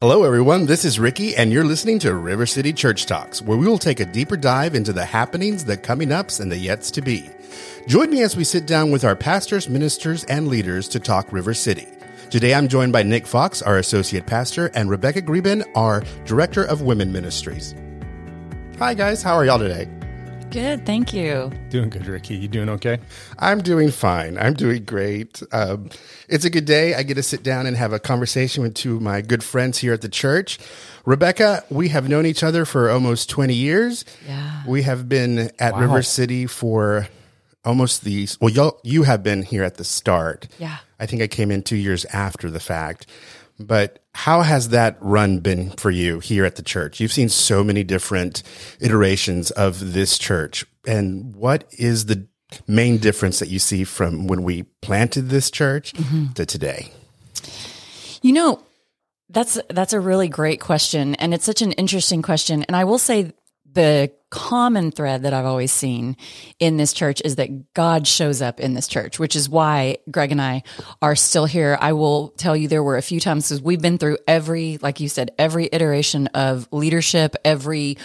Hello, everyone. This is Ricky, and you're listening to River City Church Talks, where we will take a deeper dive into the happenings, the coming ups, and the yets to be. Join me as we sit down with our pastors, ministers, and leaders to talk River City. Today, I'm joined by Nick Fox, our associate pastor, and Rebecca Grieben, our director of women ministries. Hi, guys. How are y'all today? Good, thank you. Doing good, Ricky. You doing okay? I'm doing fine. I'm doing great. Um, it's a good day. I get to sit down and have a conversation with two of my good friends here at the church. Rebecca, we have known each other for almost 20 years. Yeah. We have been at Wow. River City for almost the, well, y'all, you have been here at the start. Yeah. I think I came in two years after the fact. But how has that run been for you here at the church? You've seen so many different iterations of this church. And what is the main difference that you see from when we planted this church mm-hmm. to today? You know, that's that's a really great question and it's such an interesting question and I will say the common thread that I've always seen in this church is that God shows up in this church, which is why Greg and I are still here. I will tell you there were a few times because we've been through every, like you said, every iteration of leadership, every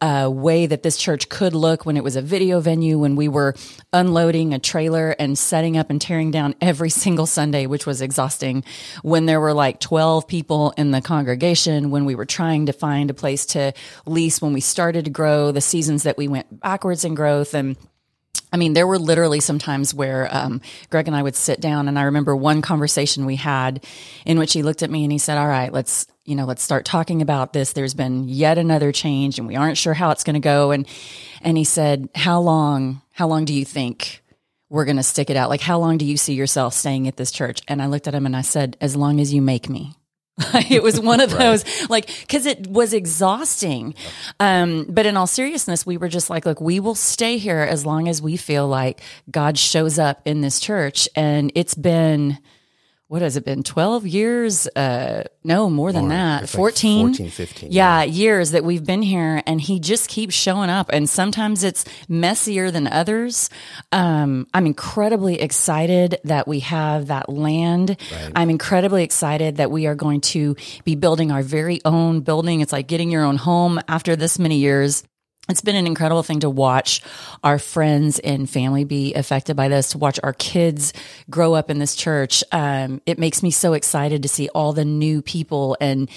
uh, way that this church could look when it was a video venue, when we were unloading a trailer and setting up and tearing down every single Sunday, which was exhausting, when there were like 12 people in the congregation, when we were trying to find a place to lease, when we started to grow, the seasons that we went backwards in growth and I mean, there were literally some times where um, Greg and I would sit down, and I remember one conversation we had in which he looked at me and he said, "All right, let's you know let's start talking about this. There's been yet another change, and we aren't sure how it's going to go." And and he said, "How long? How long do you think?" We're going to stick it out. Like, how long do you see yourself staying at this church? And I looked at him and I said, as long as you make me. it was one of those like because it was exhausting um but in all seriousness we were just like look we will stay here as long as we feel like god shows up in this church and it's been what has it been? 12 years uh no more than that. It's like 14 14, 15, yeah years that we've been here and he just keeps showing up and sometimes it's messier than others. Um, i'm incredibly excited that we have that land. I'm incredibly excited that we are going to be building our very own building. It's like getting your own home after this many years it's been an incredible thing to watch our friends and family be affected by this, to watch our kids grow up in this church. Um, it makes me so excited to see all the new people and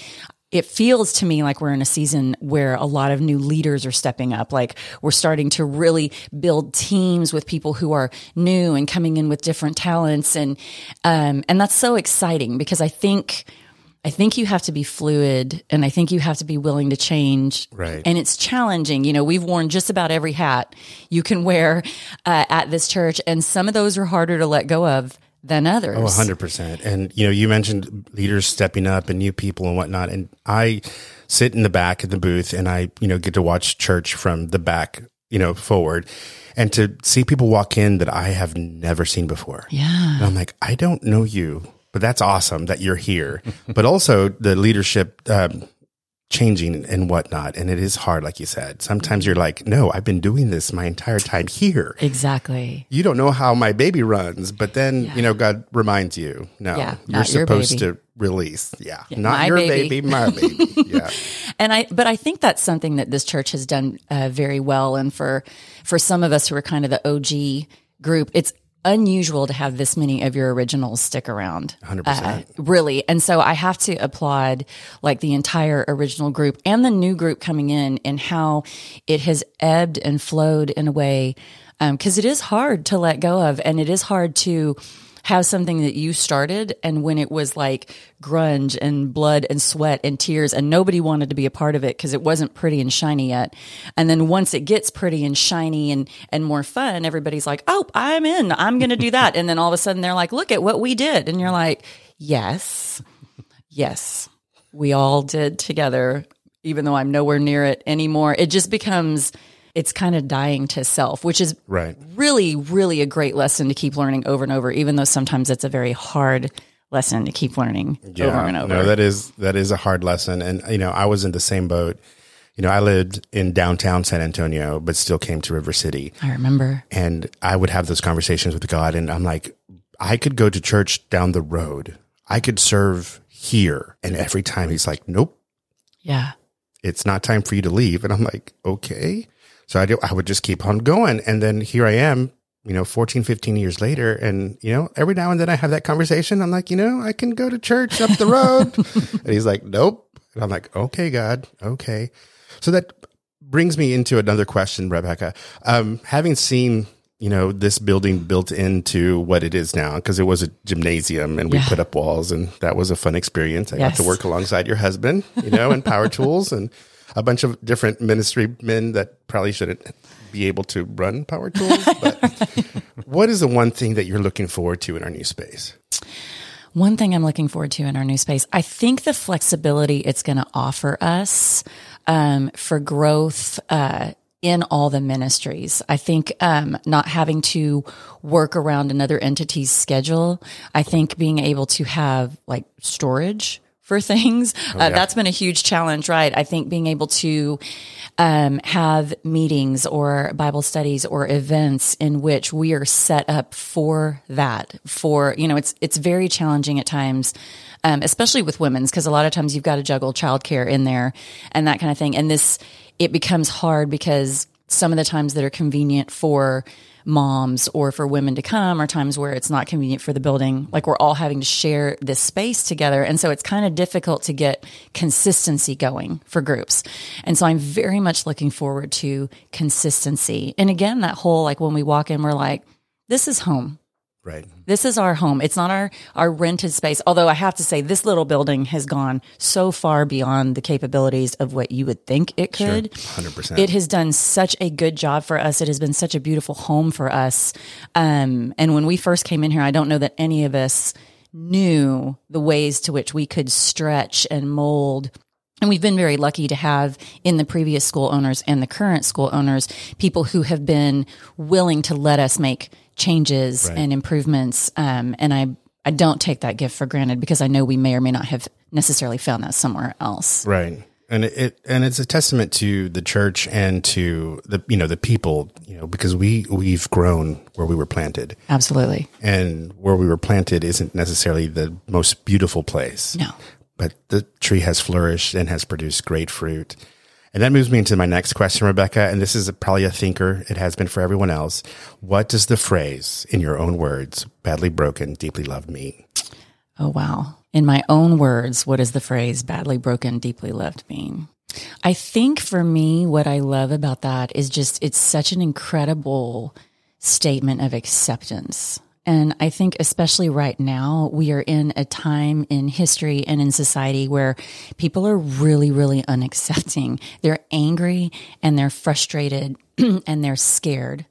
it feels to me like we're in a season where a lot of new leaders are stepping up. Like we're starting to really build teams with people who are new and coming in with different talents. And, um, and that's so exciting because I think, I think you have to be fluid and I think you have to be willing to change. Right. And it's challenging. You know, we've worn just about every hat you can wear uh, at this church, and some of those are harder to let go of than others. Oh, 100%. And, you know, you mentioned leaders stepping up and new people and whatnot. And I sit in the back of the booth and I, you know, get to watch church from the back, you know, forward and to see people walk in that I have never seen before. Yeah. And I'm like, I don't know you, but that's awesome that you're here. but also the leadership, um, changing and whatnot. And it is hard, like you said. Sometimes you're like, no, I've been doing this my entire time here Exactly. you don't know how my baby runs, but then you know God reminds you, no, Yeah, you're not your supposed to release, yeah, not your baby. baby, my baby, yeah, And I, but I think that's something that this church has done uh, very well. And for for some of us who are kind of the OG group, it's unusual to have this many of your originals stick around. 100%. Uh, really. And so I have to applaud like the entire original group and the new group coming in and how it has ebbed and flowed in a way. Um, cause it is hard to let go of and it is hard to have something that you started and when it was like grunge and blood and sweat and tears and nobody wanted to be a part of it because it wasn't pretty and shiny yet. And then once it gets pretty and shiny and, and more fun, everybody's like, Oh, I'm in, I'm going to do that. and then all of a sudden they're like, look at what we did. And you're like, yes, yes, we all did together, even though I'm nowhere near it anymore. It just becomes, it's kind of dying to self, which is right. really, really a great lesson to keep learning over and over, even though sometimes it's a very hard lesson to keep learning over and over. No, that is that is a hard lesson, and you know, I was in the same boat. You know, I lived in downtown San Antonio, but still came to River City, I remember. and I would have those conversations with God, and I'm like, I could go to church down the road. I could serve here. And every time he's like, nope, Yeah. it's not time for you to leave. And I'm like, okay. So I, do, I would just keep on going. And then here I am, you know, 14, 15 years later. And, you know, every now and then I have that conversation. I'm like, you know, I can go to church up the road. and he's like, nope. And I'm like, okay, God, okay. So that brings me into another question, Rebecca. Um, having seen, you know, this building built into what it is now, because it was a gymnasium and we Yeah. put up walls and that was a fun experience. I got to work alongside your husband, you know, and power tools and a bunch of different ministry men that probably shouldn't be able to run power tools. But what is the one thing that you're looking forward to in our new space? One thing I'm looking forward to in our new space, I think the flexibility it's going to offer us um, for growth uh, in all the ministries. I think um, not having to work around another entity's schedule. I think being able to have like storage for things. uh, that's been a huge challenge, right? I think being able to um, have meetings or Bible studies or events in which we are set up for that. For you know, it's it's very challenging at times, um, especially with women's, because a lot of times you've got to juggle childcare in there and that kind of thing. And this it becomes hard because some of the times that are convenient for moms or for women to come are times where it's not convenient for the building. Like we're all having to share this space together. And so it's kind of difficult to get consistency going for groups. And so I'm very much looking forward to consistency. And again, that whole like when we walk in, we're like, this is home. Right. This is our home. It's not our, our rented space. Although I have to say, this little building has gone so far beyond the capabilities of what you would think it could. 100%. It has done such a good job for us. It has been such a beautiful home for us. Um, and when we first came in here, I don't know that any of us knew the ways to which we could stretch and mold. And we've been very lucky to have in the previous school owners and the current school owners people who have been willing to let us make changes and improvements. Um, and I, I don't take that gift for granted because I know we may or may not have necessarily found that somewhere else. Right. And it, it and it's a testament to the church and to the you know the people you know because we we've grown where we were planted Absolutely. and where we were planted isn't necessarily the most beautiful place No. but the tree has flourished and has produced great fruit and that moves me into my next question Rebecca and this is probably a thinker it has been for everyone else what does the phrase in your own words badly broken deeply loved mean Oh, wow. In my own words, what does the phrase badly broken, deeply loved mean? I think for me, what I love about that is just it's such an incredible statement of acceptance. And I think, especially right now, we are in a time in history and in society where people are really, really unaccepting. They're angry and they're frustrated and they're scared.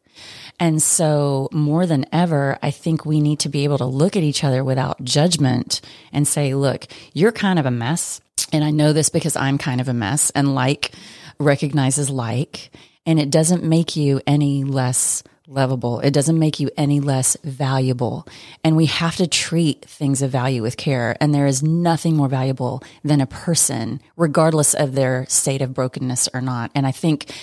And so, more than ever, I think we need to be able to look at each other without judgment and say, look, you're kind of a mess. And I know this because I'm kind of a mess, and like recognizes like, and it doesn't make you any less lovable. It doesn't make you any less valuable. And we have to treat things of value with care. And there is nothing more valuable than a person, regardless of their state of brokenness or not. And I think,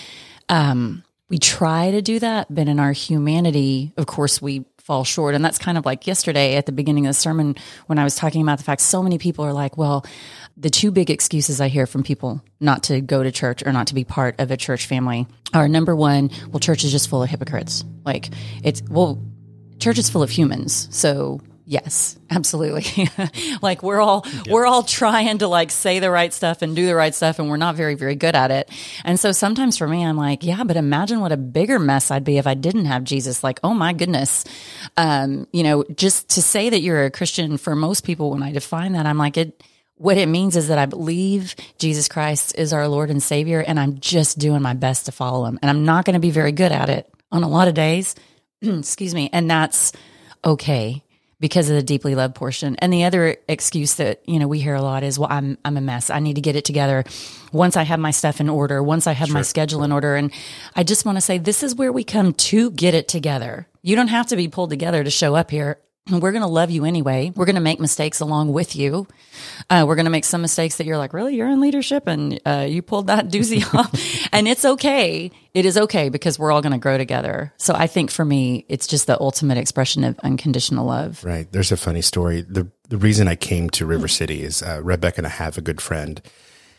um, we try to do that, but in our humanity, of course, we fall short. And that's kind of like yesterday at the beginning of the sermon when I was talking about the fact so many people are like, well, the two big excuses I hear from people not to go to church or not to be part of a church family are number one, well, church is just full of hypocrites. Like it's, well, church is full of humans. So yes, absolutely. like we're all, we're all trying to like say the right stuff and do the right stuff. And we're not very, very good at it. And so sometimes for me, I'm like, yeah, but imagine what a bigger mess I'd be if I didn't have Jesus. Like, oh my goodness. Um, you know, just to say that you're a Christian for most people, when I define that, I'm like, it, what it means is that I believe Jesus Christ is our Lord and Savior, and I'm just doing my best to follow him. And I'm not going to be very good at it on a lot of days. Excuse me. And that's okay because of the deeply loved portion. And the other excuse that, you know, we hear a lot is, well, I'm, I'm a mess. I need to get it together. Once I have my stuff in order, once I have my schedule in order. And I just want to say, this is where we come to get it together. You don't have to be pulled together to show up here. We're going to love you anyway. We're going to make mistakes along with you. Uh, we're going to make some mistakes that you're like, really? You're in leadership and uh, you pulled that doozy off. and it's okay. It is okay because we're all going to grow together. So I think for me, it's just the ultimate expression of unconditional love. Right. There's a funny story. The the reason I came to River City is uh, Rebecca and I have a good friend,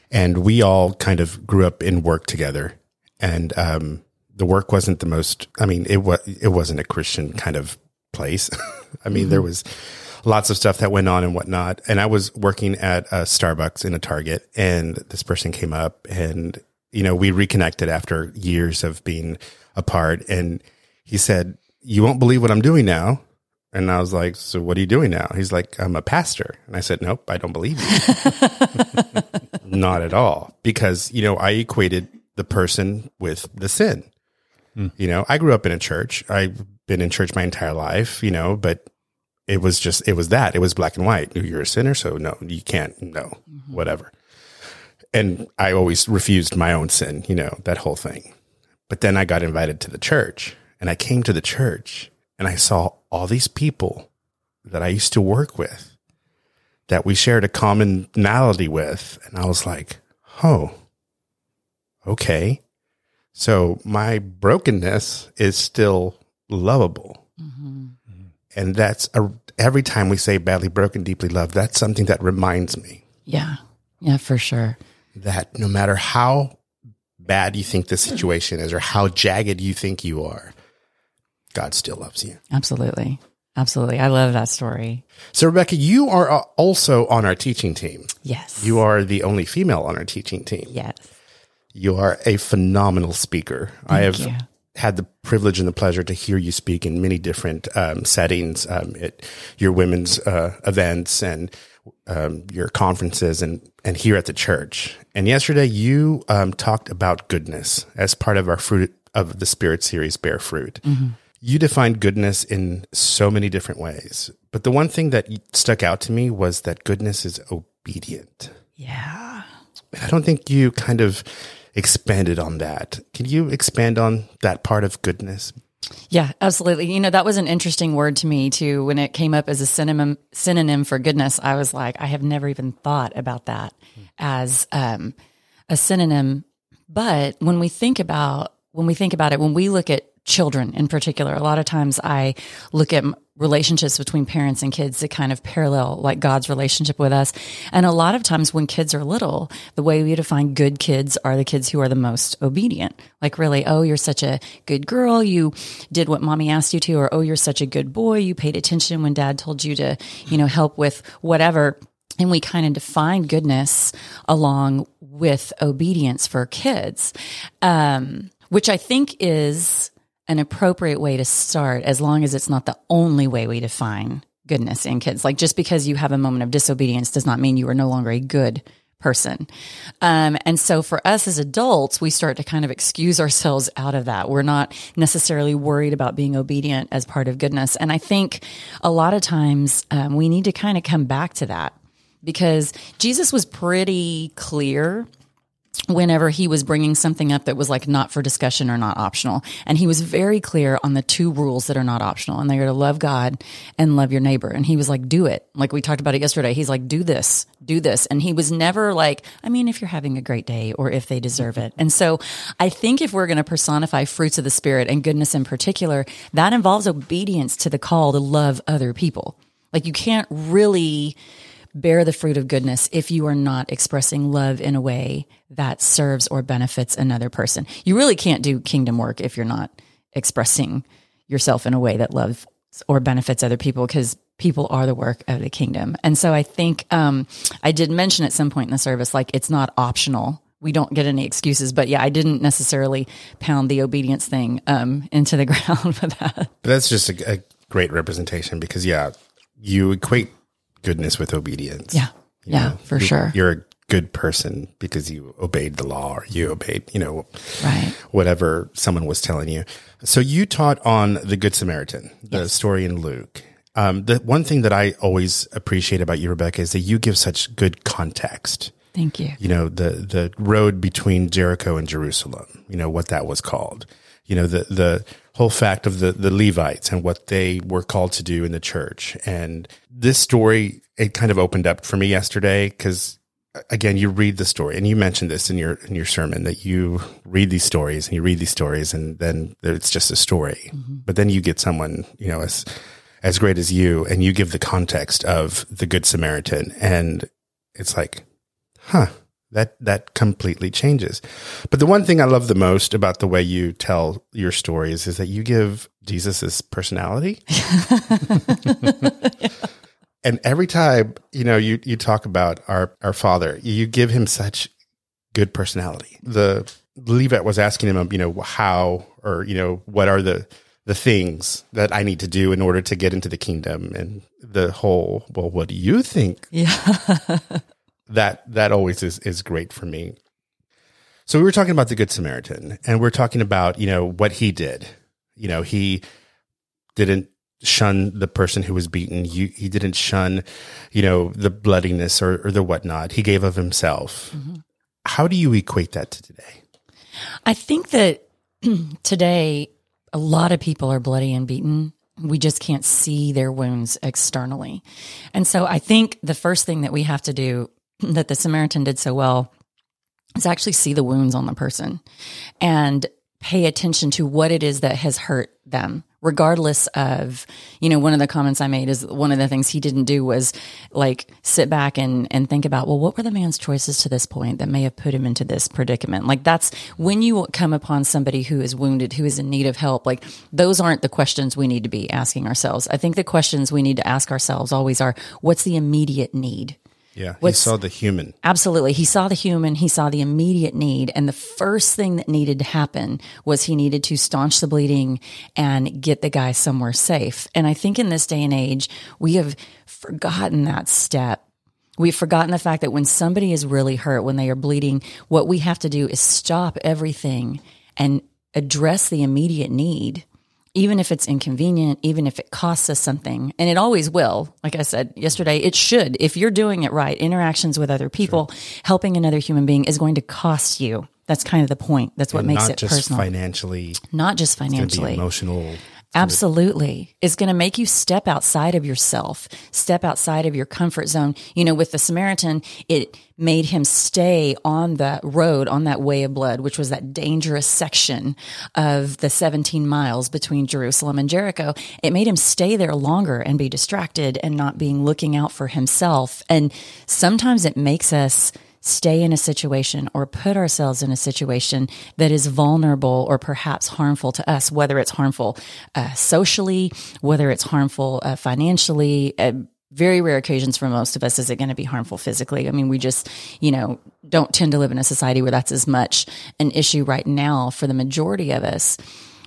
and we all kind of grew up in work together, and um, the work wasn't the most. I mean, it was it wasn't a Christian kind of place. I mean, there mm-hmm. was lots of stuff that went on and whatnot. And I was working at a Starbucks in a Target, and this person came up, and you know, we reconnected after years of being apart, and he said, "You won't believe what I'm doing now." And I was like, So what are you doing now? He's like, I'm a pastor. And I said, Nope, I don't believe you. Not at all. Because, you know, I equated the person with the sin. Hmm. You know, I grew up in a church. I've been in church my entire life, you know, but it was just, it was that. It was black and white. You're a sinner. So no, you can't, no, mm-hmm. whatever. And I always refused my own sin, you know, that whole thing. But then I got invited to the church and I came to the church and I saw all these people that I used to work with that we shared a commonality with. And I was like, oh, okay. So my brokenness is still lovable. And that's a, every time we say badly broken, deeply loved, that's something that reminds me Yeah. Yeah, for sure. that no matter how bad you think the situation is or how jagged you think you are, God still loves you. Absolutely. Absolutely. I love that story. So, Rebecca, you are uh, also on our teaching team. Yes. You are the only female on our teaching team. Yes. You are a phenomenal speaker. I have you. Had the privilege and the pleasure to hear you speak in many different um, settings, um, at your women's uh, events and um, your conferences, and and here at the church. And yesterday, you um, talked about goodness as part of our fruit of the Spirit series, Bear Fruit. You defined goodness in so many different ways, but the one thing that stuck out to me was that goodness is obedient. Yeah. I don't think you kind of expanded on that. Can you expand on that part of goodness? Yeah, absolutely. You know, that was an interesting word to me too. When it came up as a synonym synonym for goodness, I was like, I have never even thought about that as um, a synonym. But when we think about when we think about it, when we look at children in particular, a lot of times I look at relationships between parents and kids that kind of parallel like God's relationship with us. And a lot of times when kids are little, the way we define good kids are the kids who are the most obedient. Like really, oh, you're such a good girl. You did what mommy asked you to, or oh, you're such a good boy. You paid attention when dad told you to, you know, help with whatever. And we kind of define goodness along with obedience for kids, um, which I think is an appropriate way to start as long as it's not the only way we define goodness in kids. Like just because you have a moment of disobedience does not mean you are no longer a good person. Um, and so for us as adults, we start to kind of excuse ourselves out of that. We're not necessarily worried about being obedient as part of goodness. And I think a lot of times um, we need to kind of come back to that because Jesus was pretty clear whenever he was bringing something up that was like not for discussion or not optional. And he was very clear on the two rules that are not optional and they are to love God and love your neighbor. And he was like, do it. Like we talked about it yesterday. He's like, do this, do this. And he was never like, I mean, if you're having a great day or if they deserve it. And so I think if we're going to personify fruits of the spirit and goodness in particular, that involves obedience to the call to love other people. Like you can't really bear the fruit of goodness if you are not expressing love in a way that serves or benefits another person. You really can't do kingdom work if you're not expressing yourself in a way that loves or benefits other people because people are the work of the kingdom. And so I think um, I did mention at some point in the service, like it's not optional. We don't get any excuses, but yeah, I didn't necessarily pound the obedience thing um, into the ground for that. But that's just a, a great representation because, yeah, you equate goodness with obedience. Yeah, You yeah, know, for you- sure. You're a good person because you obeyed the law or you obeyed, you know, Right. whatever someone was telling you. So you taught on the Good Samaritan, the story in Luke. Um, the one thing that I always appreciate about you, Rebecca, is that you give such good context. Thank you. You know, the the road between Jericho and Jerusalem. You know what that was called. You know the the whole fact of the the Levites and what they were called to do in the church. And this story it kind of opened up for me yesterday because again you read the story and you mentioned this in your in your sermon that you read these stories and you read these stories and then it's just a story. Mm-hmm. But then you get someone you know as as great as you and you give the context of the good Samaritan and it's like, huh, that, that completely changes. But the one thing I love the most about the way you tell your stories is that you give Jesus's personality. and every time, you know, you, you talk about our, our father, you give him such good personality. The Levite was asking him, you know, how or, you know, what are the, the things that I need to do in order to get into the kingdom and the whole, well, what do you think? Yeah. that, that always is, is great for me. So we were talking about the Good Samaritan and we're talking about, you know, what he did. You know, he didn't shun the person who was beaten. You, he didn't shun, you know, the bloodiness or, or the whatnot. He gave of himself. Mm-hmm. How do you equate that to today? I think that today a lot of people are bloody and beaten. We just can't see their wounds externally. And so I think the first thing that we have to do that the Samaritan did so well is actually see the wounds on the person and pay attention to what it is that has hurt them regardless of you know one of the comments i made is one of the things he didn't do was like sit back and and think about well what were the man's choices to this point that may have put him into this predicament? Like that's when you come upon somebody who is wounded who is in need of help like those aren't the questions we need to be asking ourselves. I think the questions we need to ask ourselves always are what's the immediate need yeah, he saw the human. Absolutely. He saw the human, he saw the immediate need. And the first thing that needed to happen was he needed to staunch the bleeding and get the guy somewhere safe. And I think in this day and age, we have forgotten that step. We've forgotten the fact that when somebody is really hurt, when they are bleeding, what we have to do is stop everything and address the immediate need even if it's inconvenient, even if it costs us something, and it always will. Like I said yesterday, it should. If you're doing it right, interactions with other people, sure. helping another human being is going to cost you. That's kind of the point. That's what and makes it personal. Financially, not just financially, emotional. Absolutely. It's going to make you step outside of yourself, step outside of your comfort zone. You know, with the Samaritan, it made him stay on that road, on that way of blood, which was that dangerous section of the 17 miles between Jerusalem and Jericho. It made him stay there longer and be distracted and not being looking out for himself. And sometimes it makes us stay in a situation or put ourselves in a situation that is vulnerable or perhaps harmful to us, whether it's harmful uh, socially, whether it's harmful uh, financially. Uh, very rare occasions for most of us is it going to be harmful physically. I mean, we just, you know, don't tend to live in a society where that's as much an issue right now for the majority of us.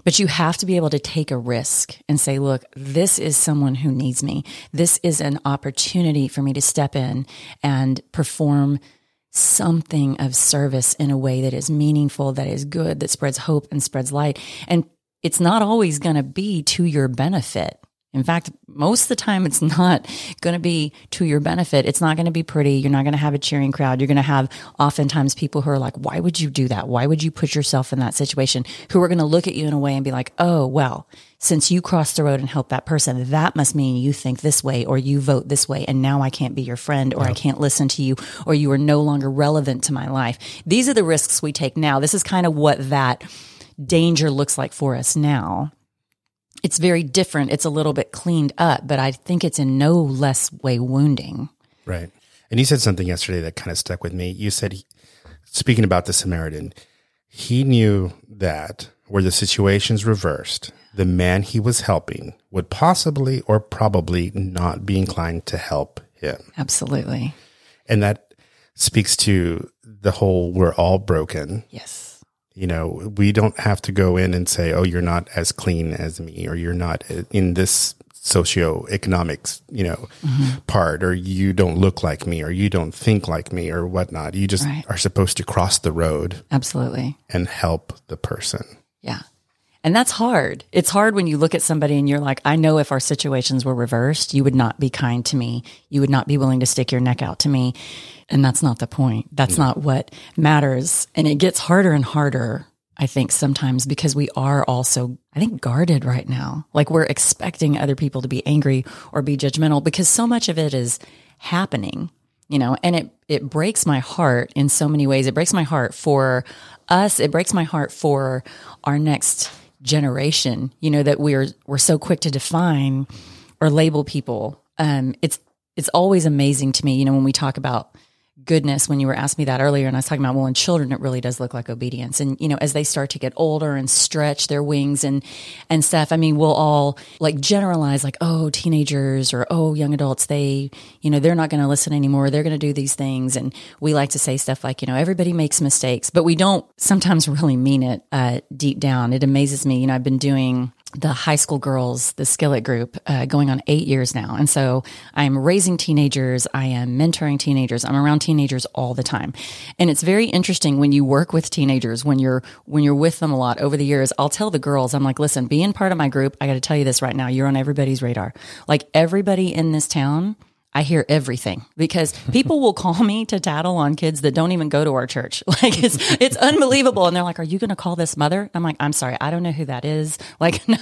But you have to be able to take a risk and say, look, this is someone who needs me. This is an opportunity for me to step in and perform something of service in a way that is meaningful, that is good, that spreads hope and spreads light. And it's not always going to be to your benefit. In fact, most of the time it's not going to be to your benefit. It's not going to be pretty. You're not going to have a cheering crowd. You're going to have oftentimes people who are like, why would you do that? Why would you put yourself in that situation? Who are going to look at you in a way and be like, oh, well, since you crossed the road and helped that person, that must mean you think this way or you vote this way. And now I can't be your friend or yep. I can't listen to you or you are no longer relevant to my life. These are the risks we take now. This is kind of what that danger looks like for us now it's very different. It's a little bit cleaned up, but I think it's in no less way wounding. Right. And you said something yesterday that kind of stuck with me. You said, speaking about the Samaritan, he knew that where the situation's reversed, the man he was helping would possibly or probably not be inclined to help him. Absolutely. And that speaks to the whole we're all broken. Yes you know, we don't have to go in and say, oh, you're not as clean as me, or you're not in this socioeconomics, you know, mm-hmm. part, or you don't look like me, or you don't think like me, or whatnot. You just right. are supposed to cross the road. Absolutely. And help the person. Yeah. And that's hard. It's hard when you look at somebody and you're like, I know if our situations were reversed, you would not be kind to me. You would not be willing to stick your neck out to me. And that's not the point. That's not what matters. And it gets harder and harder, I think, sometimes because we are also, I think, guarded right now. Like we're expecting other people to be angry or be judgmental because so much of it is happening, you know, and it, it breaks my heart in so many ways. It breaks my heart for us. It breaks my heart for our next generation, you know, that we're, we're so quick to define or label people. Um, it's it's always amazing to me, you know, when we talk about goodness when you were asking me that earlier and I was talking about well in children it really does look like obedience. And you know as they start to get older and stretch their wings and and stuff I mean we'll all like generalize like oh teenagers or oh young adults they you know they're not going to listen anymore. They're going to do these things. And we like to say stuff like you know everybody makes mistakes but we don't sometimes really mean it uh, deep down. It amazes me. You know I've been doing the high school girls, the Skillet group, uh, going on eight years now. And so I'm raising teenagers. I am mentoring teenagers. I'm around teenagers all the time. And it's very interesting when you work with teenagers, when you're, when you're with them a lot over the years, I'll tell the girls, I'm like, listen, being part of my group, I got to tell you this right now. You're on everybody's radar. Like everybody in this town I hear everything because people will call me to tattle on kids that don't even go to our church. Like it's it's unbelievable. And they're like, Are you gonna call this mother? I'm like, I'm sorry, I don't know who that is. Like, no,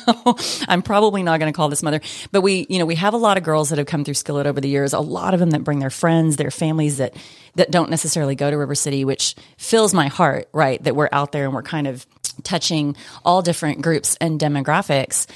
I'm probably not gonna call this mother. But we, you know, we have a lot of girls that have come through Skillet over the years, a lot of them that bring their friends, their families that that don't necessarily go to River City, which fills my heart, right? That we're out there and we're kind of touching all different groups and demographics.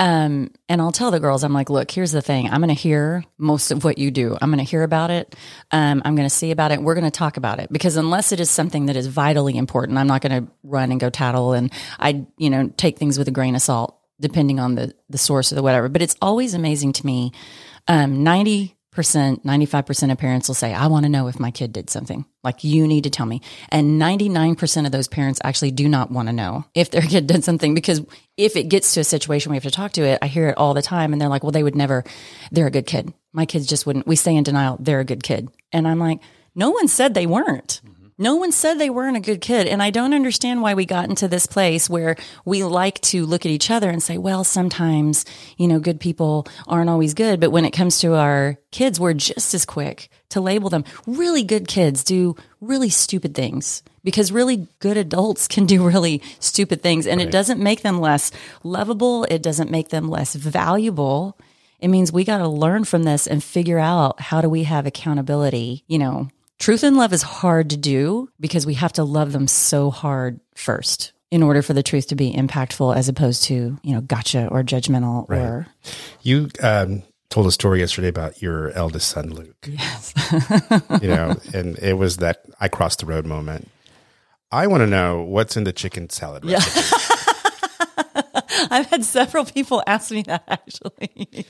Um, and I'll tell the girls, I'm like, look, here's the thing. I'm going to hear most of what you do. I'm going to hear about it. Um, I'm going to see about it. We're going to talk about it because unless it is something that is vitally important, I'm not going to run and go tattle. And I, you know, take things with a grain of salt, depending on the, the source or the whatever. But it's always amazing to me. Um, 90 percent, 95% of parents will say, I want to know if my kid did something. Like you need to tell me. And 99% of those parents actually do not want to know if their kid did something because if it gets to a situation we have to talk to it, I hear it all the time and they're like, well, they would never, they're a good kid. My kids just wouldn't, we stay in denial. They're a good kid. And I'm like, no one said they weren't. No one said they weren't a good kid. And I don't understand why we got into this place where we like to look at each other and say, well, sometimes, you know, good people aren't always good. But when it comes to our kids, we're just as quick to label them. Really good kids do really stupid things because really good adults can do really stupid things. And right. it doesn't make them less lovable. It doesn't make them less valuable. It means we got to learn from this and figure out how do we have accountability, you know, Truth and love is hard to do because we have to love them so hard first in order for the truth to be impactful as opposed to, you know, gotcha or judgmental right. or. You um, told a story yesterday about your eldest son, Luke. Yes. you know, and it was that I crossed the road moment. I want to know what's in the chicken salad recipe. Yeah. I've had several people ask me that actually.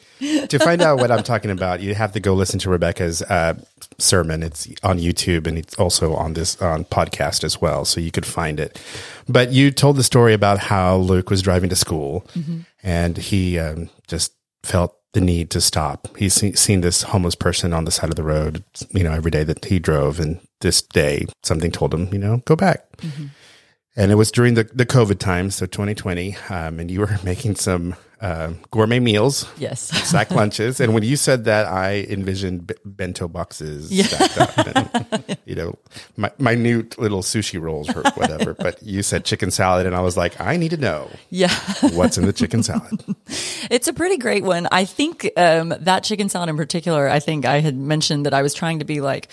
to find out what I'm talking about, you have to go listen to Rebecca's uh, sermon. It's on YouTube and it's also on this on podcast as well, so you could find it. But you told the story about how Luke was driving to school mm-hmm. and he um, just felt the need to stop. He's seen, seen this homeless person on the side of the road, you know, every day that he drove, and this day something told him, you know, go back. Mm-hmm and it was during the, the COVID time, so 2020, um, and you were making some uh, gourmet meals, yes, sack lunches. And when you said that, I envisioned b- bento boxes yeah. stacked up, and, you know, my, minute little sushi rolls or whatever. but you said chicken salad, and I was like, I need to know, yeah, what's in the chicken salad. it's a pretty great one. I think um, that chicken salad in particular. I think I had mentioned that I was trying to be like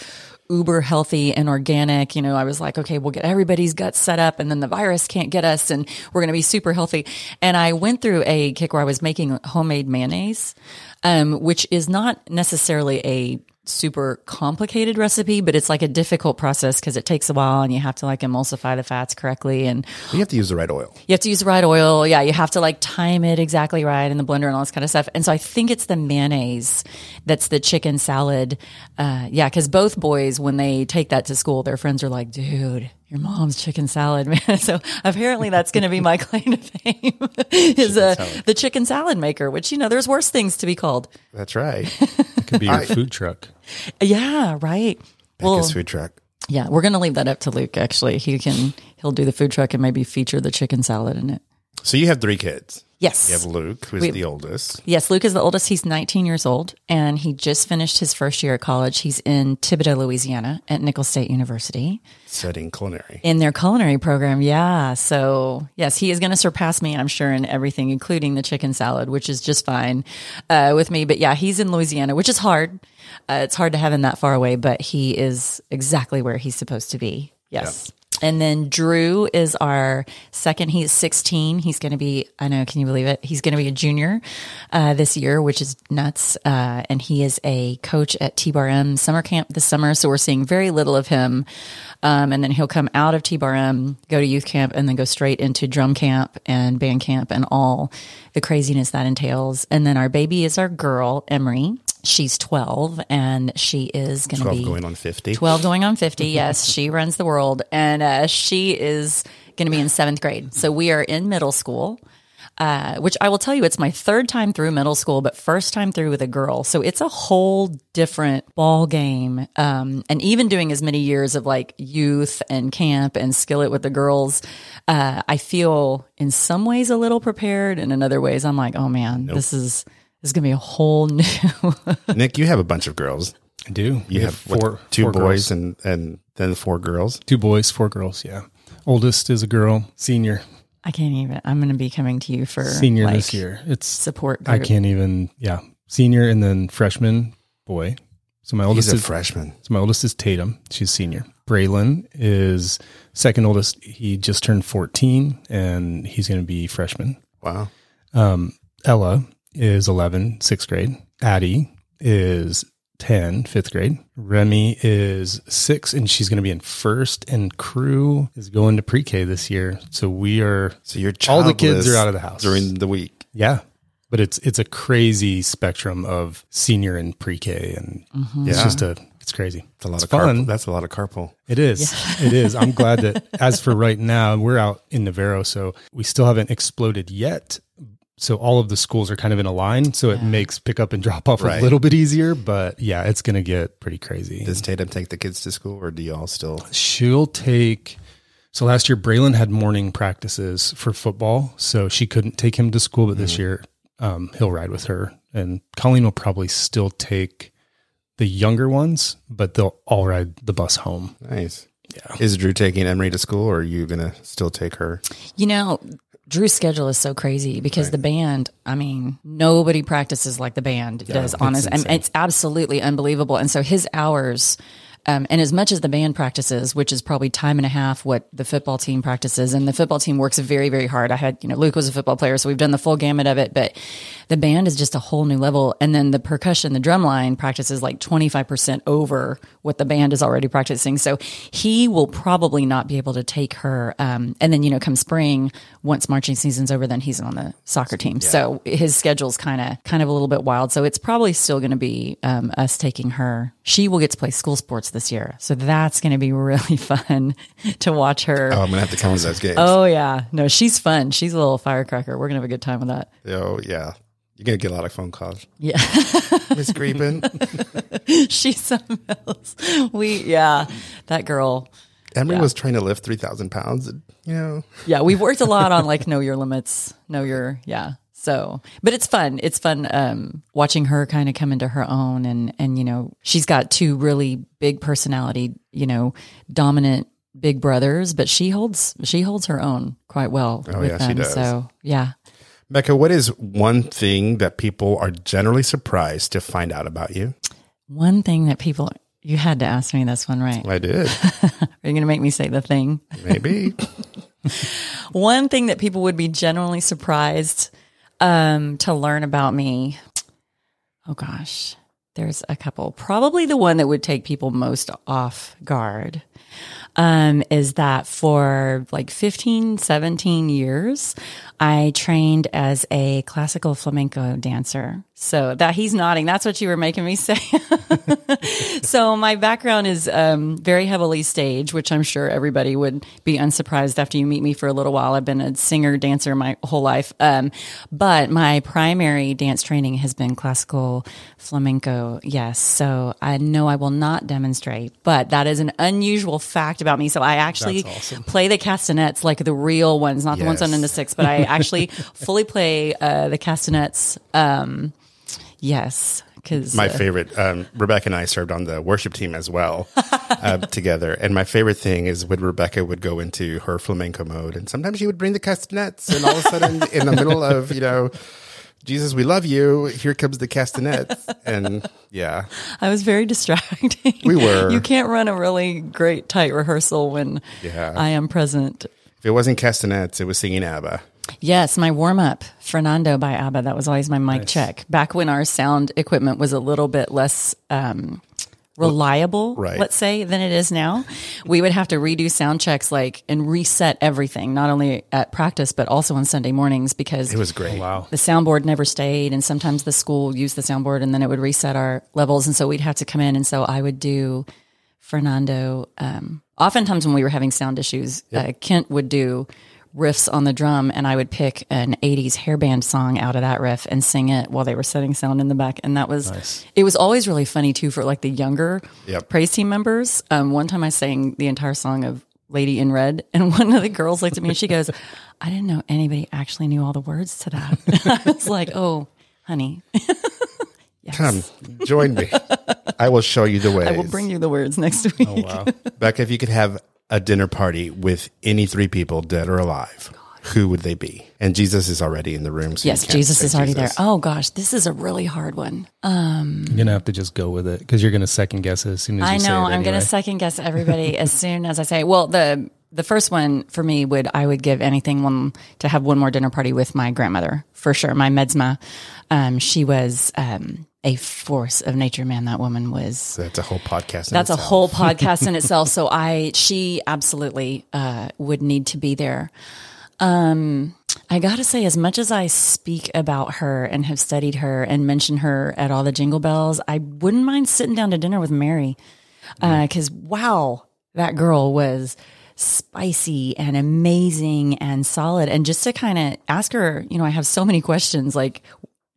uber healthy and organic. You know, I was like, okay, we'll get everybody's guts set up and then the virus can't get us and we're going to be super healthy. And I went through a kick where I was making homemade mayonnaise, um, which is not necessarily a super complicated recipe, but it's like a difficult process because it takes a while and you have to like emulsify the fats correctly. And you have to use the right oil. You have to use the right oil. Yeah. You have to like time it exactly right in the blender and all this kind of stuff. And so I think it's the mayonnaise that's the chicken salad. Uh, yeah. Cause both boys, when they take that to school, their friends are like, dude, your mom's chicken salad, man. So apparently that's going to be my claim to fame is uh, the chicken salad maker, which, you know, there's worse things to be called. That's right. It could be your food truck. Yeah, right. Becca's well, food truck. Yeah, we're going to leave that up to Luke, actually. He can, he'll do the food truck and maybe feature the chicken salad in it. So you have three kids. Yes. You have Luke, who's we, the oldest. Yes, Luke is the oldest. He's 19 years old and he just finished his first year at college. He's in Thibodaux, Louisiana at Nicholls State University. Studying culinary. In their culinary program, yeah. So, yes, he is going to surpass me, I'm sure, in everything, including the chicken salad, which is just fine uh, with me. But yeah, he's in Louisiana, which is hard. Uh, it's hard to have him that far away, but he is exactly where he's supposed to be. Yes. Yeah. And then Drew is our second. He's 16. He's going to be, I know, can you believe it? He's going to be a junior uh, this year, which is nuts. Uh, and he is a coach at T Bar M summer camp this summer. So we're seeing very little of him. Um, and then he'll come out of T Bar M, go to youth camp, and then go straight into drum camp and band camp and all the craziness that entails. And then our baby is our girl, Emery. She's 12 and she is going to 12 be going on 50. 12 going on 50. Yes, she runs the world and uh, she is going to be in seventh grade. So we are in middle school. Uh, which I will tell you, it's my third time through middle school, but first time through with a girl. So it's a whole different ball game. Um, and even doing as many years of like youth and camp and skillet with the girls, uh, I feel in some ways a little prepared, and in other ways I'm like, oh man, this is this is gonna be a whole new. Nick, you have a bunch of girls. I do. You We have, what, two four boys girls. and and then four girls. two boys, four girls. Yeah. Oldest is a girl, senior, I can't even. I'm gonna be coming to you for senior like, this year. It's support. I can't even. Yeah, senior and then freshman boy. So my He's oldest a is freshman. so my oldest is Tatum. She's senior. Braylon is second oldest. He just turned fourteen and he's going to be freshman. Wow. Um, Ella is 11, sixth grade. Addie is 10, fifth grade. Remy is six, and she's going to be in first. And Crew is going to pre K this year. So we are, So you're All the kids are out of the house. during the week. yeah. But it's it's a crazy spectrum of senior and pre K, and mm-hmm. it's Yeah. just a it's crazy. It's a lot it's of fun. Carpool. That's a lot of carpool. It is. It is. I'm glad that as for right now, we're out in Navarro, so we still haven't exploded yet. So all of the schools are kind of in a line, so it makes pick up and drop off Right. a little bit easier. But yeah, it's going to get pretty crazy. Does Tatum take the kids to school, or do you all still? She'll take. So last year, Braylon had morning practices for football, so she couldn't take him to school. But this year, um, he'll ride with her, and Colleen will probably still take the younger ones, but they'll all ride the bus home. Nice. Yeah. Is Drew taking Emery to school, or are you gonna still take her? You know, Drew's schedule is so crazy because the band, I mean, nobody practices like the band does, honest. And it's absolutely unbelievable. And so his hours, um, and as much as the band practices, which is probably time and a half what the football team practices, and the football team works very, very hard. I had, you know, Luke was a football player, so we've done the full gamut of it, but the band is just a whole new level. And then the percussion, the drum line practices like 25% over what the band is already practicing. So he will probably not be able to take her. Um, and then, you know, come spring, once marching season's over, then he's on the soccer team. So his schedule's kind of, kind of a little bit wild. So it's probably still going to be, um, us taking her. She will get to play school sports this year. So that's going to be really fun to watch her. Oh, I'm gonna have to come to those games. Oh yeah, no, she's fun. She's a little firecracker. We're gonna have a good time with that. Oh, yeah. You're gonna get a lot of phone calls. Yeah, Miss Creepin. she's something else. We yeah, that girl. Emery was trying to lift three thousand pounds. You know, Yeah, we've worked a lot on like know your limits, know your yeah. So, but it's fun. It's fun um, watching her kind of come into her own, and and you know she's got two really big personality, you know, dominant big brothers, but she holds she holds her own quite well Oh, with yeah, she them. does. So yeah, Becca, what is one thing that people are generally surprised to find out about you? one thing that people you had to ask me this one right. I did. Are you going to make me say the thing? Maybe. One thing that people would be generally surprised um, to learn about me. Oh gosh, there's a couple. Probably the one that would take people most off guard um, is that for like 15, 17 years, I trained as a classical flamenco dancer. So that he's nodding. That's what you were making me say. so my background is um, very heavily stage, which I'm sure everybody would be unsurprised after you meet me for a little while. I've been a singer dancer my whole life, um, but my primary dance training has been classical flamenco. Yes, so I know I will not demonstrate, but that is an unusual fact about me. So I actually play the castanets like the real ones, not the ones on Yes. in the six, but I actually fully play uh, the castanets. Um, yes, because My favorite, um, Rebecca and I served on the worship team as well uh, together. And my favorite thing is when Rebecca would go into her flamenco mode, and sometimes she would bring the castanets, and all of a sudden, in the middle of you know Jesus, we love you. Here comes the castanets. And yeah, I was very distracting. We were. You can't run a really great tight rehearsal when Yeah. I am present. if it wasn't castanets, it was singing ABBA. Yes, my warm up, Fernando by ABBA. That was always my mic check. Back when our sound equipment was a little bit less um, reliable, Right. let's say, than it is now, we would have to redo sound checks like and reset everything, not only at practice but also on Sunday mornings because It was great. Wow. the soundboard never stayed and sometimes the school used the soundboard and then it would reset our levels and so we'd have to come in and so i would do fernando um, oftentimes when we were having sound issues uh, kent would do riffs on the drum and i would pick an 80s hairband song out of that riff and sing it while they were setting sound in the back and that was it was always really funny too for like the younger Yep. praise team members um, one time i sang the entire song of lady in red and one of the girls looked at me and she goes i didn't know anybody actually knew all the words to that i was like oh honey Come, join me. I will show you the way. i will bring you the words next week Wow. Becca, if you could have a dinner party with any three people, dead or alive, who would they be? And Jesus is already in the room. So yes jesus is already Jesus. there oh gosh this is a really hard one Um, You're gonna have to just go with it because you're gonna second guess it as soon as you I say know. it I'm gonna second guess everybody as soon as I say. Well, the the first one for me would I would give anything one to have one more dinner party with my grandmother for sure. My medsma, um, she was um, a force of nature. Man, that woman was. That's a whole podcast. in That's a itself. whole podcast in itself. So I, she absolutely uh, would need to be there. Um, I gotta say, as much as I speak about her and have studied her and mention her at all the jingle bells, I wouldn't mind sitting down to dinner with Mary. Because wow, that girl was spicy and amazing and solid. And just to kind of ask her, you know, I have so many questions like.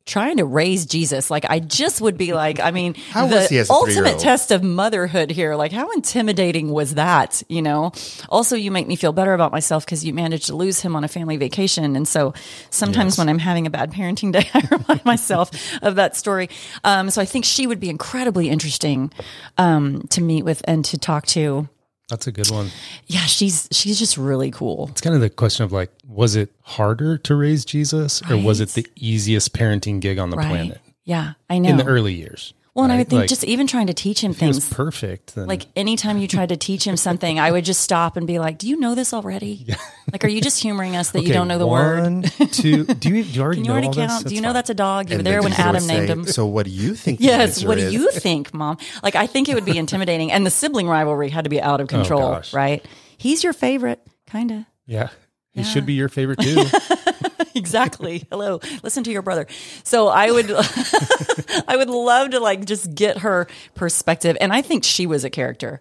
Trying to raise Jesus, like I just would be like, I mean, How the was he as a ultimate test of motherhood here. Like, how intimidating was that? You know. Also, you make me feel better about myself because you managed to lose him on a family vacation, and so sometimes when I'm having a bad parenting day, I remind myself of that story. Um, so I think she would be incredibly interesting um, to meet with and to talk to. That's a good one. Yeah, she's she's just really cool. It's kind of the question of like, was it harder to raise Jesus, or was it the easiest parenting gig on the Right? planet Yeah, I know. in the early years? Well, and I would think Like, just even trying to teach him if it was things. perfect. Then Like anytime you tried to teach him something, I would just stop and be like, "Do you know this already? Like, are you just humoring us that you don't know the word? one, two. Do you, do you already you know already count? Do you That's know fine. that's a dog? You were there when Adam named him. So what do you think? Yes. What do you think, Mom? Like, I think it would be intimidating, and the sibling rivalry had to be out of oh, control, gosh. right? He's your favorite, kind of. Yeah, he should be your favorite too. exactly. Hello. Listen to your brother. So I would I would love to like just get her perspective. And I think she was a character.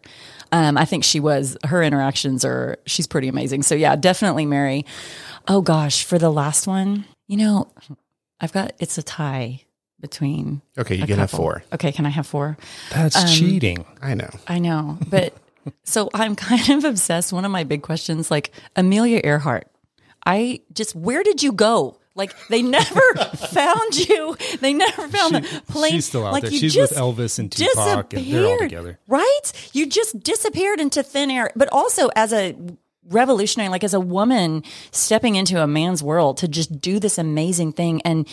Um, I think she was her interactions are she's pretty amazing. So yeah, definitely Mary. Oh gosh, for the last one, you know, I've got it's a tie between Okay, you can have four. Okay, can I have four? That's Um, cheating. I know. I know, but so I'm kind of obsessed. One of my big questions, like Amelia Earhart, I just where did you go? Like they never found you. They never found She- the plane. she's still out like there. She's with Elvis and Tupac, and they're all together. Right? You just disappeared into thin air. But also as a revolutionary, like as a woman stepping into a man's world to just do this amazing thing and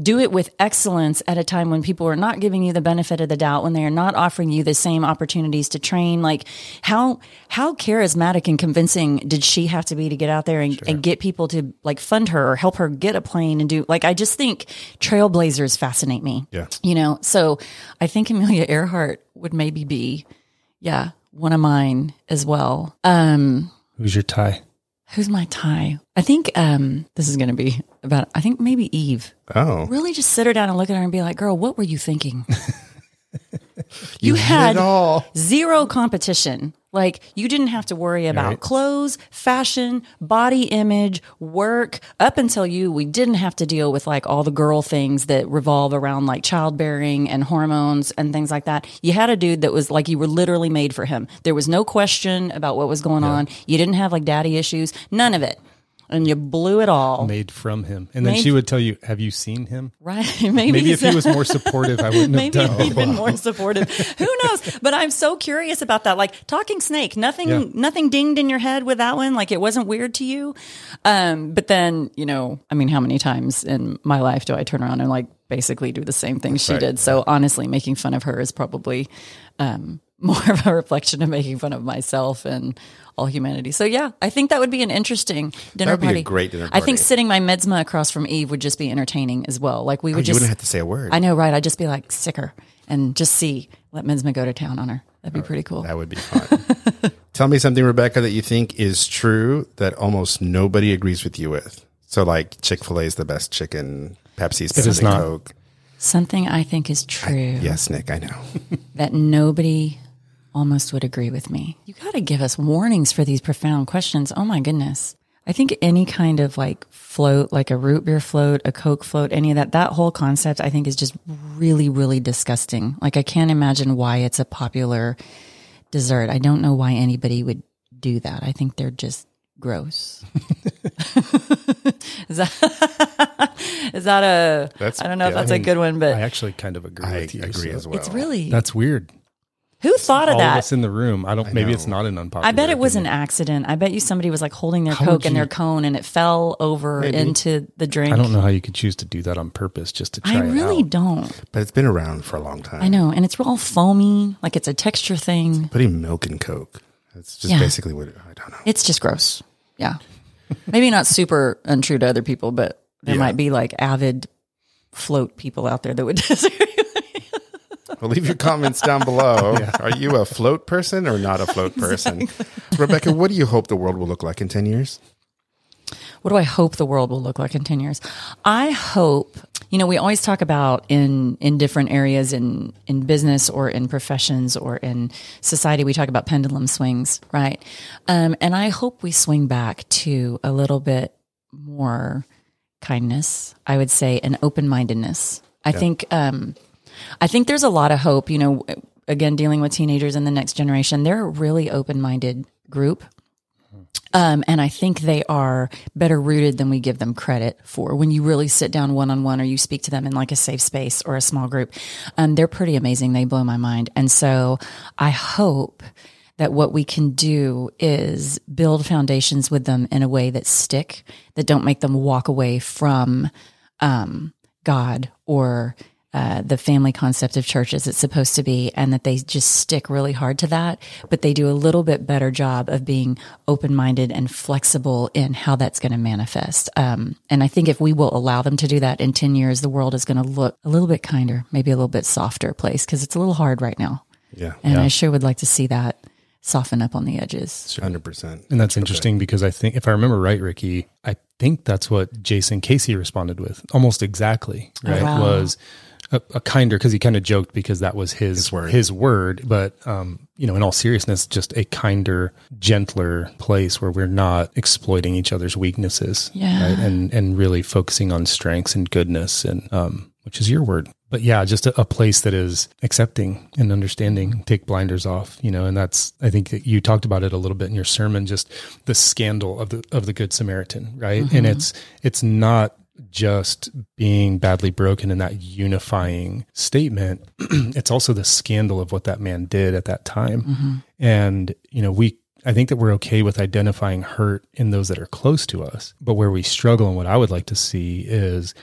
do it with excellence at a time when people are not giving you the benefit of the doubt, when they are not offering you the same opportunities to train. Like how how charismatic and convincing did she have to be to get out there and, and get people to like fund her or help her get a plane and do like I just think trailblazers fascinate me. Yeah. You know, so I think Amelia Earhart would maybe be, yeah, one of mine as well. Um, Who's your tie? Who's my tie? I think um, this is going to be about. I think maybe Eve. Oh, Really, just sit her down and look at her and be like, "Girl, what were you thinking? you, had all. Zero competition. Like you didn't have to worry about Right. clothes, fashion, body image, work. Up until you, we didn't have to deal with like all the girl things that revolve around like childbearing and hormones and things like that. You had a dude that was like you were literally made for him. There was no question about what was going on. You didn't have like daddy issues. None of it. And you blew it all. made from him. And then Made- she would tell you, Have you seen him? Right? Maybe, Maybe if he was more supportive, I wouldn't have Maybe done if he'd been more supportive. Who knows? But I'm so curious about that. Like talking snake, nothing, Yeah. nothing dinged in your head with that one. Like it wasn't weird to you. Um, but then, you know, I mean, how many times in my life do I turn around and like basically do the same thing she Right. did? So honestly, making fun of her is probably, um, more of a reflection of making fun of myself and all humanity. So yeah, I think that would be an interesting dinner That would be a party. great dinner party. I think sitting my midsma across from Eve would just be entertaining as well. Like we oh, would Oh, you just wouldn't have to say a word. I know, right? I'd just be like sicker and just see, let Minsma go to town on her. That'd be oh, pretty cool. That would be fun. Tell me something, Rebecca, that you think is true that almost nobody agrees with you with. So, like Chick Fil A is the best chicken. Pepsi's better is than not. Coke. Something I think is true Yes, Nick, I know. that nobody almost would agree with me. You got to give us warnings for these profound questions. Oh my goodness. I think any kind of like float, like a root beer float, a Coke float, any of that, that whole concept I think is just really, really disgusting. Like I can't imagine why it's a popular dessert. I don't know why anybody would do that. I think they're just gross. is that is that a? That's- I don't know if that's I a mean, good one, but I actually kind of agree I with you. agree so- as well. it's really That's weird. Who thought of All of that? us in the room. I don't. maybe know. it's not an unpopular. I bet it was an opinion. accident. I bet you somebody was like holding their How Coke would and their cone and it fell over into the drink. I don't know how you could choose to do that on purpose just to try I really it out. don't. But it's been around for a long time. I know. And it's all foamy, like it's a texture thing. Putting milk in Coke. That's just Yeah. basically what I don't know. It's just gross. Yeah. Maybe not super untrue to other people, but there Yeah. might be like avid float people out there that would disagree. Well, leave your comments down below. Are you a float person or not a float person? Rebecca, what do you hope the world will look like in 10 years? what do I hope the world will look like in 10 years? I hope, you know, we always talk about in, in different areas in, in business or in professions or in society, we talk about pendulum swings, right? Um, and I hope we swing back to a little bit more kindness, I would say, and open mindedness. I think, um, I think there's a lot of hope, you know, again, dealing with teenagers and the next generation, they're a really open minded group. Um, and I think they are better rooted than we give them credit for. When you really sit down one on one or you speak to them in like a safe space or a small group, um, they're pretty amazing. They blow my mind. And so I hope that what we can do is build foundations with them in a way that stick, that don't make them walk away from um, God or uh, the family concept of church as it's supposed to be, and that they just stick really hard to that. But they do a little bit better job of being open minded and flexible in how that's going to manifest. Um, and I think if we will allow them to do that in 10 years, the world is going to look a little bit kinder, maybe a little bit softer place because it's a little hard right now. Yeah, And I sure would like to see that soften up on the edges. 100%. And that's interesting because I think, if I remember right, Ricky, I think that's what Jason Casey responded with almost exactly. Right, wow. was a, a kinder because he kind of joked because that was his word. his word. But um, you know, in all seriousness, just a kinder, gentler place where we're not exploiting each other's weaknesses, Yeah. right? and and really focusing on strengths and goodness, and um, which is your word. But yeah, just a, a place that is accepting and understanding, take blinders off, you know, and that's I think that you talked about it a little bit in your sermon, just the scandal of the of the Good Samaritan, right? And it's it's not just being badly broken in that unifying statement. it's also the scandal of what that man did at that time. And, you know, we I think that we're okay with identifying hurt in those that are close to us. But where we struggle and what I would like to see is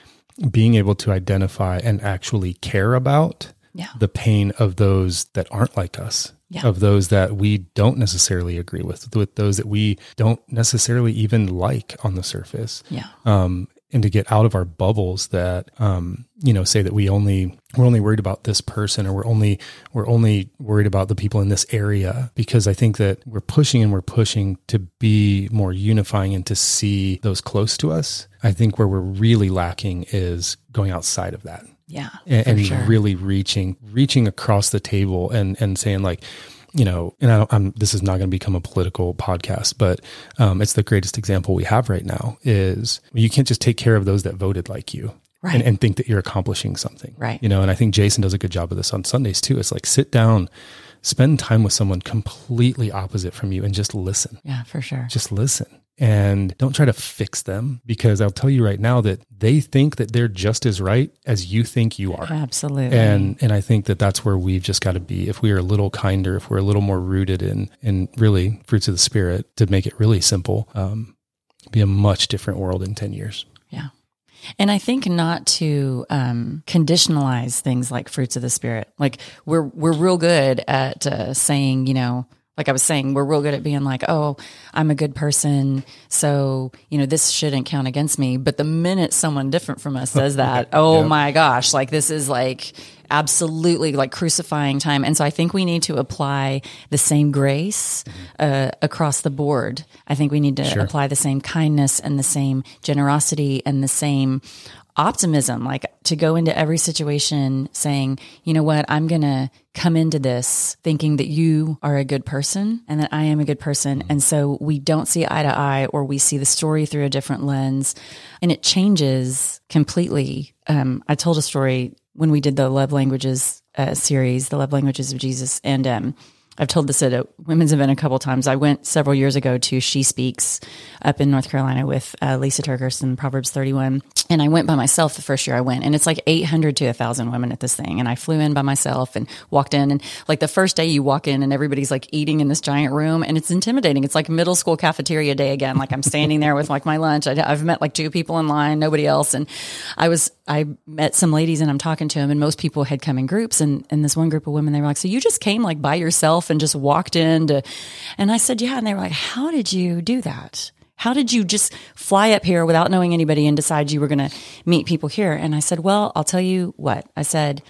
being able to identify and actually care about Yeah. the pain of those that aren't like us. Yeah. Of those that we don't necessarily agree with, with those that we don't necessarily even like on the surface Yeah. um, and to get out of our bubbles that um, you know say that we only we're only worried about this person or we're only we're only worried about the people in this area because I think that we're pushing and we're pushing to be more unifying and to see those close to us. I think where we're really lacking is going outside of that Yeah. and, and sure. really reaching reaching across the table and and saying like you know and I don't, I'm this is not going to become a political podcast but um, it's the greatest example we have right now is you can't just take care of those that voted like you Right. and, and think that you're accomplishing something Right. you know and I think Jason does a good job of this on Sundays too it's like sit down spend time with someone completely opposite from you and just listen Yeah, for sure. just listen and don't try to fix them because I'll tell you right now that they think that they're just as right as you think you are. Absolutely. And and I think that that's where we've just got to be. If we are a little kinder, if we're a little more rooted in in really fruits of the spirit, to make it really simple, um, be a much different world in ten years. And I think not to um, conditionalize things like fruits of the spirit. Like we're we're real good at uh, saying, you know, like I was saying, we're real good at being like, oh, I'm a good person. So, you know, this shouldn't count against me. But the minute someone different from us says that, oh Yep. my gosh, like this is like absolutely like crucifying time. And so I think we need to apply the same grace uh, across the board. I think we need to apply the same kindness and the same generosity and the same optimism, like to go into every situation saying, you know what, I'm going to come into this thinking that you are a good person and that I am a good person. And so we don't see eye to eye or we see the story through a different lens and it changes completely. Um, I told a story when we did the love languages uh, series, the love languages of Jesus. And, um, I've told this at a women's event a couple times. I went several years ago to She Speaks up in North Carolina with uh, Lysa TerKeurst in Proverbs 31. And I went by myself the first year I went. And it's like 800 to 1,000 women at this thing. And I flew in by myself and walked in. And like the first day you walk in and everybody's like eating in this giant room and it's intimidating. It's like middle school cafeteria day again. Like I'm standing there with like my lunch. I, I've met like two people in line, nobody else. And I was, I met some ladies and I'm talking to them and most people had come in groups. And, and this one group of women, they were like, so you just came like by yourself and just walked in to, and I said, yeah. And they were like, how did you do that? How did you just fly up here without knowing anybody and decide you were going to meet people here? And I said, well, I'll tell you what. I said,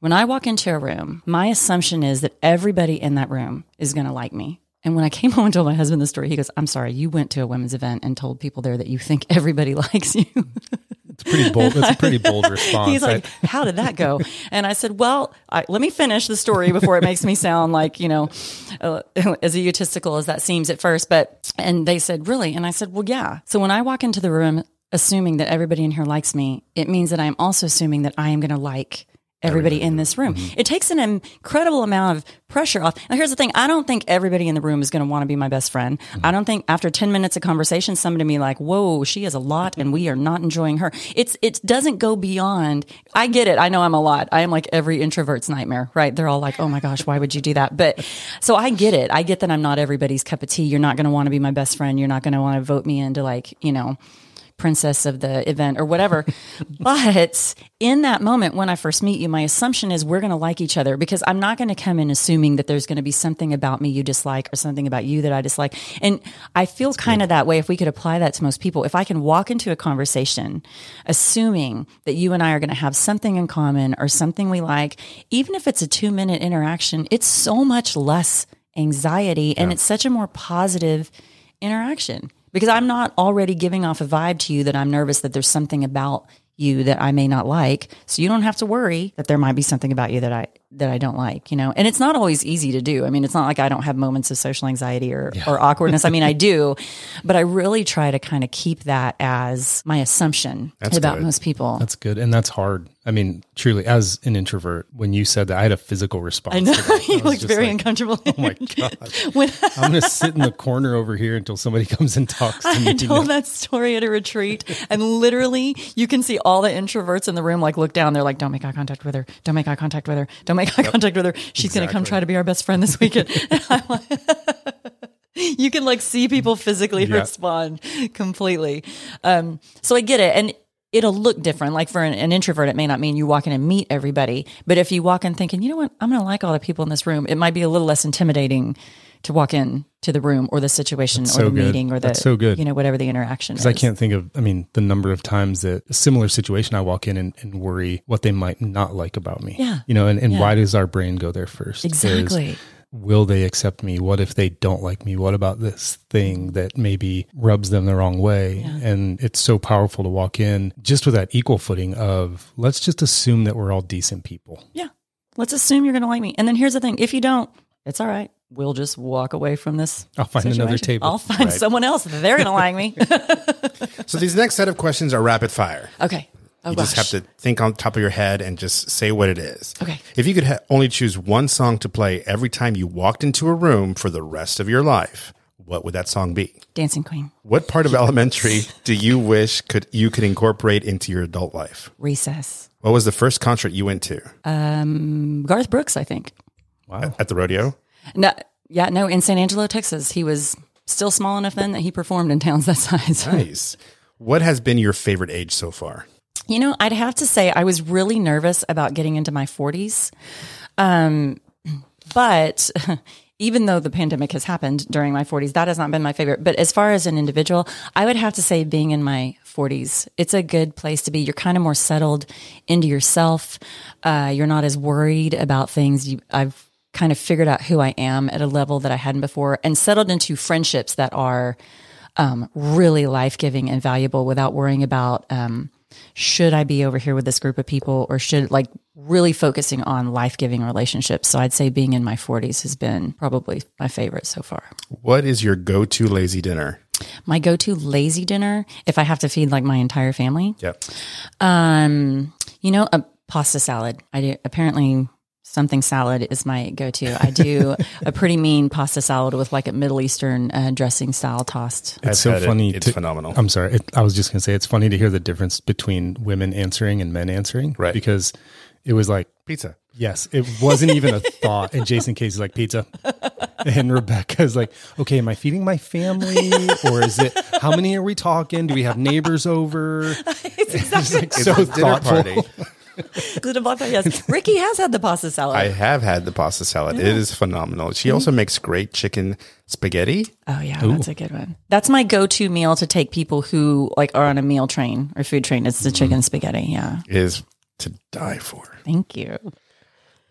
when I walk into a room, my assumption is that everybody in that room is going to like me. And when I came home and told my husband the story, he goes, I'm sorry, you went to a women's event and told people there that you think everybody likes you. It's pretty bold. That's a pretty bold response. He's like, I- how did that go? And I said, well, I, let me finish the story before it makes me sound like, you know, uh, as egotistical as that seems at first. But, and they said, really? And I said, well, yeah. So when I walk into the room, assuming that everybody in here likes me, it means that I'm also assuming that I am going to like everybody in this room. It takes an incredible amount of pressure off. Now, here's the thing. I don't think everybody in the room is going to want to be my best friend. I don't think after 10 minutes of conversation, somebody be like, whoa, she is a lot and we are not enjoying her. It's, it doesn't go beyond. I get it. I know I'm a lot. I am like every introvert's nightmare, right? They're all like, oh my gosh, why would you do that? But so I get it. I get that I'm not everybody's cup of tea. You're not going to want to be my best friend. You're not going to want to vote me into like, you know, princess of the event or whatever. but in that moment, when I first meet you, my assumption is we're going to like each other because I'm not going to come in assuming that there's going to be something about me you dislike or something about you that I dislike. And I feel kind of that way if we could apply that to most people. If I can walk into a conversation assuming that you and I are going to have something in common or something we like, even if it's a two minute interaction, it's so much less anxiety and it's such a more positive interaction because I'm not already giving off a vibe to you that I'm nervous that there's something about you that I may not like. So you don't have to worry that there might be something about you that I that I don't like, you know. And it's not always easy to do. I mean, it's not like I don't have moments of social anxiety or, or awkwardness. I mean, I do, but I really try to kind of keep that as my assumption That's about good. most people. That's good. And that's hard. I mean, truly, as an introvert, when you said that, I had a physical response. I know you was looked very like, uncomfortable. Oh my God. when I'm going to sit in the corner over here until somebody comes and talks to me. I told that story at a retreat, and literally, you can see all the introverts in the room like look down. They're like, "Don't make eye contact with her. Don't make eye contact with her. Don't make eye contact with her. She's going to come try to be our best friend this weekend." Like- you can like see people physically Yeah. respond completely. Um, so I get it, and it'll look different. Like for an, an introvert, it may not mean you walk in and meet everybody, but if you walk in thinking, you know what, I'm going to like all the people in this room, it might be a little less intimidating to walk in to the room or the situation or so the good. meeting or the That's so good. you know whatever the interaction is. Because I can't think of, I mean, the number of times that a similar situation I walk in and, and worry what they might not like about me. Yeah. You know, and, and Yeah. why does our brain go there first? Is, Exactly. will they accept me? What if they don't like me? What about this thing that maybe rubs them the wrong way? And it's so powerful to walk in just with that equal footing of let's just assume that we're all decent people. Yeah. Let's assume you're going to like me. And then here's the thing if you don't, it's all right. We'll just walk away from this. I'll find another table. I'll find someone else. They're going to like me. So these next set of questions are rapid fire. okay. Oh, You just have to think on top of your head and just say what it is. Okay. If you could ha- only choose one song to play every time you walked into a room for the rest of your life, what what would that song be? Dancing Queen. What part of elementary do you wish could you could incorporate into your adult life? Recess. What was the first concert you went to Um, Garth Brooks, I think. Wow. at the rodeo? No, yeah, no, in San Angelo, Texas. He was still small enough then that he performed in towns that size. Nice. What has been your favorite age so far? You know, I'd have to say I was really nervous about getting into my 40s. Um, but even though the pandemic has happened during my 40s, that has not been my favorite. But as far as an individual, I would have to say being in my 40s, it's a good place to be. You're kind of more settled into yourself. Uh, you're not as worried about things. You, I've kind of figured out who I am at a level that I hadn't before and settled into friendships that are um, really life giving and valuable without worrying about um, should I be over here with this group of people or should like really focusing on life giving relationships. So I'd say being in my 40s has been probably my favorite so far. What is your go to lazy dinner? My go to lazy dinner, if I have to feed like my entire family, Yep. um, you know, a pasta salad. I do apparently something salad is my go-to. I do a pretty mean pasta salad with like a Middle Eastern uh, dressing style tossed. I've It's so had it. funny. It's to- phenomenal. I'm sorry. It, I was just going to say it's funny to hear the difference between women answering and men answering. Right. Because it was like, Pizza. yes, it wasn't even a thought. And Jason Casey's like, pizza. And Rebecca's like, okay, am I feeding my family? Or is it, how many are we talking? Do we have neighbors over? It's like It's so a dinner thoughtful. Party. Is block? Yes. Ricky has had the pasta salad. I have had the pasta salad. It is phenomenal. She also makes great chicken spaghetti. oh yeah, that's a good one. That's my go-to meal to take people who like are on a meal train or food train. It's the chicken spaghetti. Yeah. It is to die for. Thank you.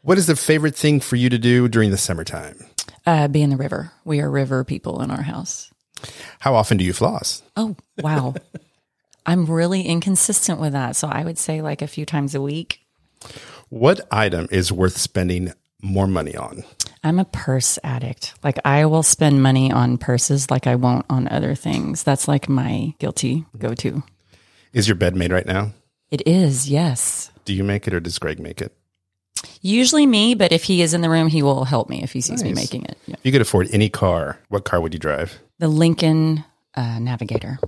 What is the favorite thing for you to do during the summertime? Uh, be in the river. We are river people in our house. How often do you floss? Oh, wow. I'm really inconsistent with that. So I would say like a few times a week. What item is worth spending more money on? I'm a purse addict. Like I will spend money on purses like I won't on other things. That's like my guilty go to. Is your bed made right now? It is, yes. Do you make it or does Greg make it? Usually me, but if he is in the room, he will help me if he sees me making it. Yeah. If you could afford any car, what car would you drive? The Lincoln uh, Navigator.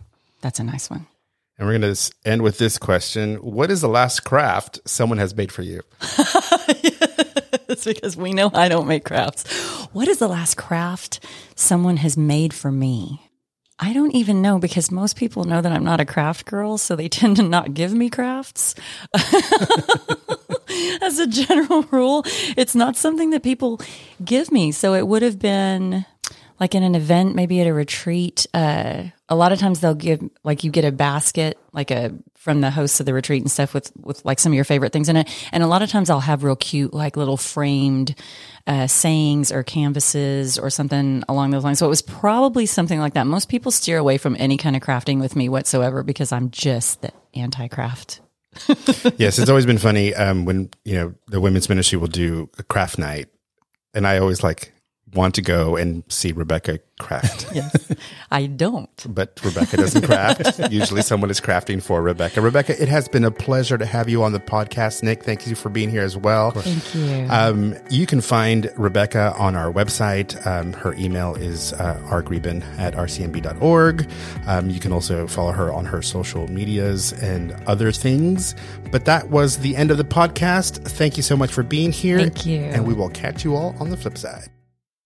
That's a nice one. And we're going to end with this question What is the last craft someone has made for you? It's because we know I don't make crafts. What is the last craft someone has made for me? I don't even know because most people know that I'm not a craft girl, so they tend to not give me crafts. As a general rule, it's not something that people give me. So it would have been like in an event, maybe at a retreat. Uh, a lot of times they'll give like you get a basket, like a from the hosts of the retreat and stuff with with like some of your favorite things in it. And a lot of times I'll have real cute like little framed uh, sayings or canvases or something along those lines. So it was probably something like that. Most people steer away from any kind of crafting with me whatsoever because I'm just the anti-craft. yes, it's always been funny um, when, you know, the women's ministry will do a craft night. And I always like want to go and see Rebecca craft. Yes, I don't. but Rebecca doesn't craft. Usually someone is crafting for Rebecca. Rebecca, it has been a pleasure to have you on the podcast. Nick, thank you for being here as well. Thank you. Um, you can find Rebecca on our website. Um, her email is uh, rgreben at rcmb.org. Um, you can also follow her on her social medias and other things. But that was the end of the podcast. Thank you so much for being here. Thank you. And we will catch you all on the flip side.